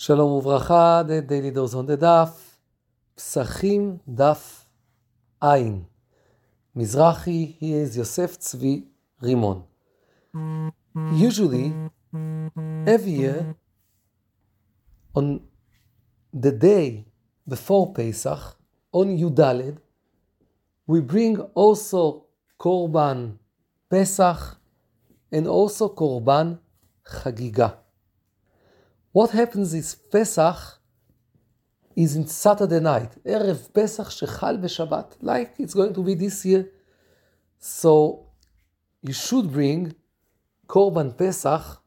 שלום וברכה, the daily dose on the דף, פסחים דף עין. מזרחי, he is יוסף צבי רימון. Usually, every year, on the day before Pesach, on Yudaled, we bring also Korban Pesach and also Korban Chagiga. What happens is Pesach is in Saturday night, Erev Pesach Shechal Shabbat, like it's going to be this year. So you should bring Korban Pesach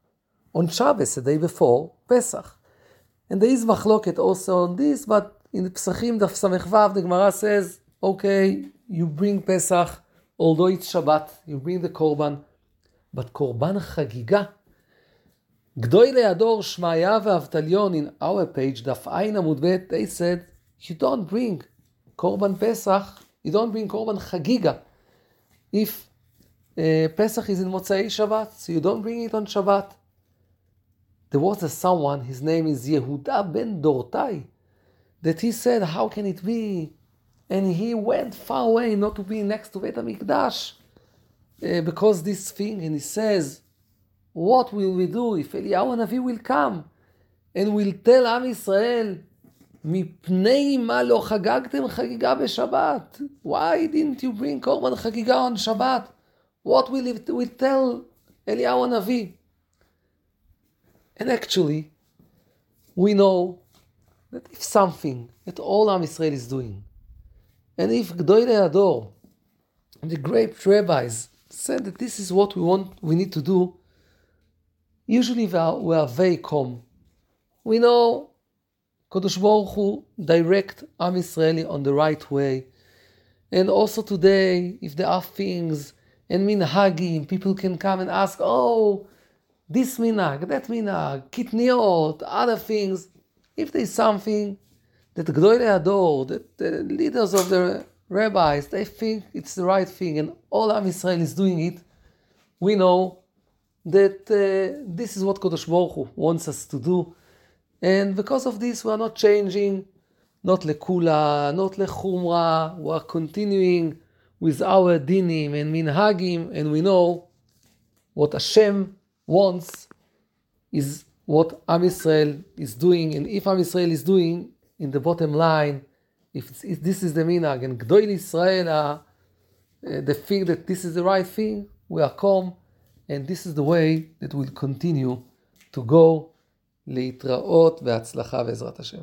on Shabbos, the day before Pesach. And there is machloket also on this, but in the Pesachim the Samech the Gemara says, okay, you bring Pesach, although it's Shabbat, you bring the Korban, but Korban Chagiga Gdoy Ador Shmaya veAvtalion in our page, Daf Ain they said, you don't bring Korban Pesach, you don't bring Korban Chagiga. If uh, Pesach is in Motzei Shabbat, so you don't bring it on Shabbat. There was a someone, his name is Yehuda ben Dortai, that he said, How can it be? And he went far away not to be next to Beit HaMikdash uh, because this thing, and he says, what will we do if Eliyahu הנביא will come and will tell עם ישראל, מפני מה לא חגגתם חגיגה בשבת? Why didn't you bring קורבן חגיגה on שבת? What will it will tell אליהו הנביא? And actually, we know that if something that all Am Israel is doing, and if Gdoile Ador, the great rabbis, said that this is what we want, we need to do, usually we are, very calm. We know Kodesh Baruch Hu direct Am Israeli on the right way. And also today, if there are things and minhagim, people can come and ask, oh, this minhag, that minhag, kitniot, other things. If there's something that Gdoile Ador, that the leaders of the rabbis, they think it's the right thing, and all Am Israel is doing it, we know that uh, this is what Kodesh Baruch Hu wants us to do. And because of this, we are not changing, not lekula, not lechumra. We are continuing with our dinim and minhagim, and we know what Hashem wants is what Am Yisrael is doing. And if Am Yisrael is doing, in the bottom line, if, if this is the minhag, and Gdoil Israel are uh, the thing that this is the right thing, we are calm. and this is the way that will continue to go להתראות והצלחה בעזרת השם.